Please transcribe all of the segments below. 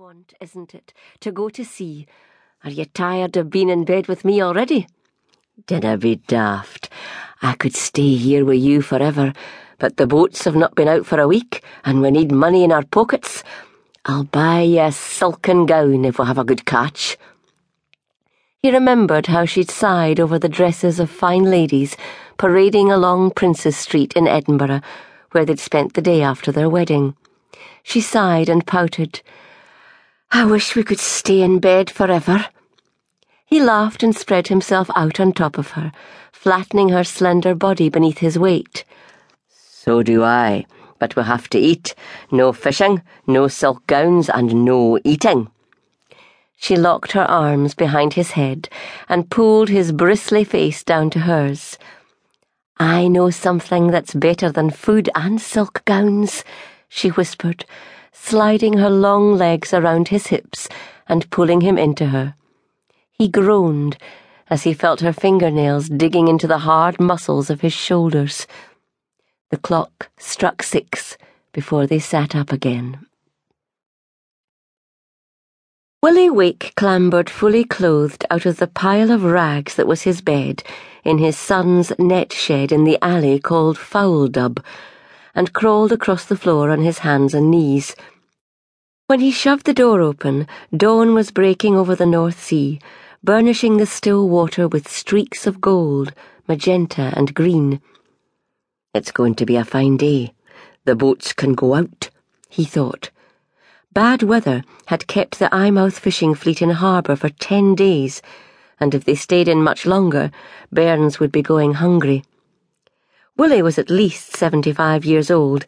want, isn't it, to go to sea? Are you tired of being in bed with me already? Dinna be daft. I could stay here with you forever, but the boats have not been out for a week, and we need money in our pockets. I'll buy you a silken gown if we have a good catch. He remembered how she'd sighed over the dresses of fine ladies parading along Princes Street in Edinburgh, where they'd spent the day after their wedding. She sighed and pouted. I wish we could stay in bed forever. He laughed and spread himself out on top of her, flattening her slender body beneath his weight. So do I, but we'll have to eat. No fishing, no silk gowns, and no eating. She locked her arms behind his head and pulled his bristly face down to hers. I know something that's better than food and silk gowns, she whispered sliding her long legs around his hips and pulling him into her. He groaned as he felt her fingernails digging into the hard muscles of his shoulders. The clock struck six before they sat up again. Willie Wake clambered fully clothed out of the pile of rags that was his bed in his son's net shed in the alley called Foul Dub and crawled across the floor on his hands and knees. When he shoved the door open, dawn was breaking over the North Sea, burnishing the still water with streaks of gold, magenta, and green. It's going to be a fine day. The boats can go out, he thought. Bad weather had kept the Eyemouth fishing fleet in harbour for ten days, and if they stayed in much longer, Bairns would be going hungry. Willie was at least seventy-five years old.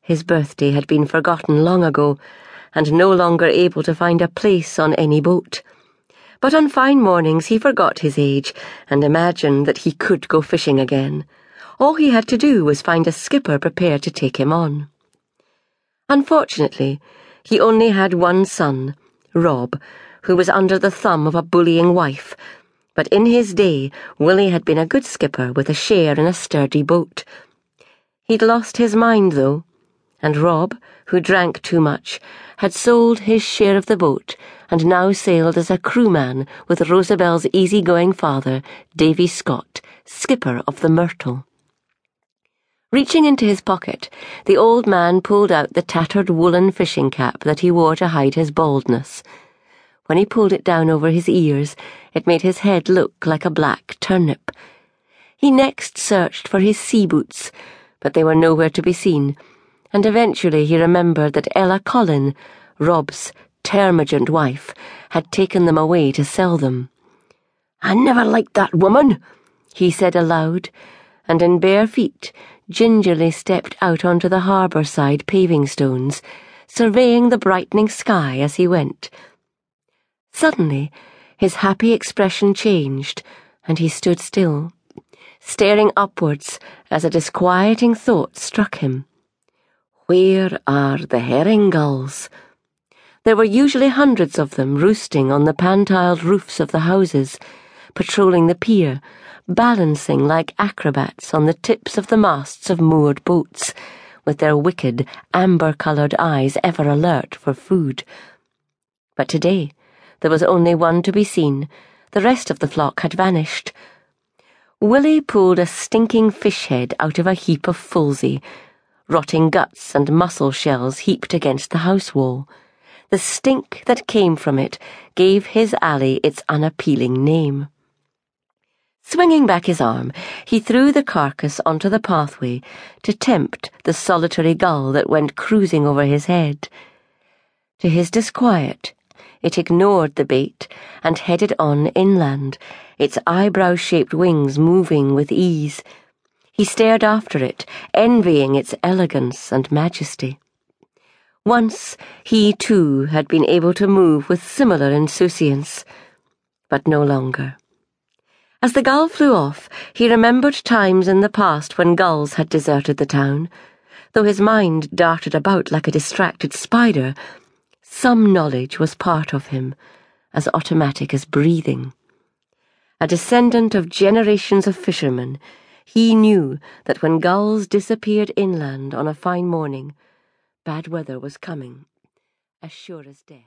His birthday had been forgotten long ago, and no longer able to find a place on any boat. But on fine mornings he forgot his age and imagined that he could go fishing again. All he had to do was find a skipper prepared to take him on. Unfortunately, he only had one son, Rob, who was under the thumb of a bullying wife but in his day, Willie had been a good skipper with a share in a sturdy boat. He'd lost his mind, though, and Rob, who drank too much, had sold his share of the boat and now sailed as a crewman with Rosabel's easy-going father, Davy Scott, skipper of the Myrtle. Reaching into his pocket, the old man pulled out the tattered woolen fishing cap that he wore to hide his baldness. When he pulled it down over his ears, it made his head look like a black turnip. He next searched for his sea boots, but they were nowhere to be seen, and eventually he remembered that Ella Collin, Rob's termagant wife, had taken them away to sell them. I never liked that woman, he said aloud, and in bare feet gingerly stepped out onto the harbour side paving stones, surveying the brightening sky as he went. Suddenly, his happy expression changed, and he stood still, staring upwards as a disquieting thought struck him. Where are the herring gulls? There were usually hundreds of them roosting on the pan-tiled roofs of the houses, patrolling the pier, balancing like acrobats on the tips of the masts of moored boats, with their wicked, amber-coloured eyes ever alert for food. But today, there was only one to be seen. The rest of the flock had vanished. Willie pulled a stinking fish head out of a heap of fulsy, rotting guts and mussel shells heaped against the house wall. The stink that came from it gave his alley its unappealing name. Swinging back his arm, he threw the carcass onto the pathway to tempt the solitary gull that went cruising over his head. To his disquiet, it ignored the bait and headed on inland, its eyebrow shaped wings moving with ease. He stared after it, envying its elegance and majesty. Once he too had been able to move with similar insouciance, but no longer. As the gull flew off, he remembered times in the past when gulls had deserted the town, though his mind darted about like a distracted spider some knowledge was part of him, as automatic as breathing. A descendant of generations of fishermen, he knew that when gulls disappeared inland on a fine morning, bad weather was coming, as sure as death.